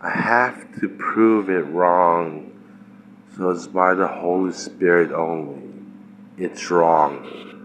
I have to prove it wrong, so it's by the Holy Spirit only. It's wrong.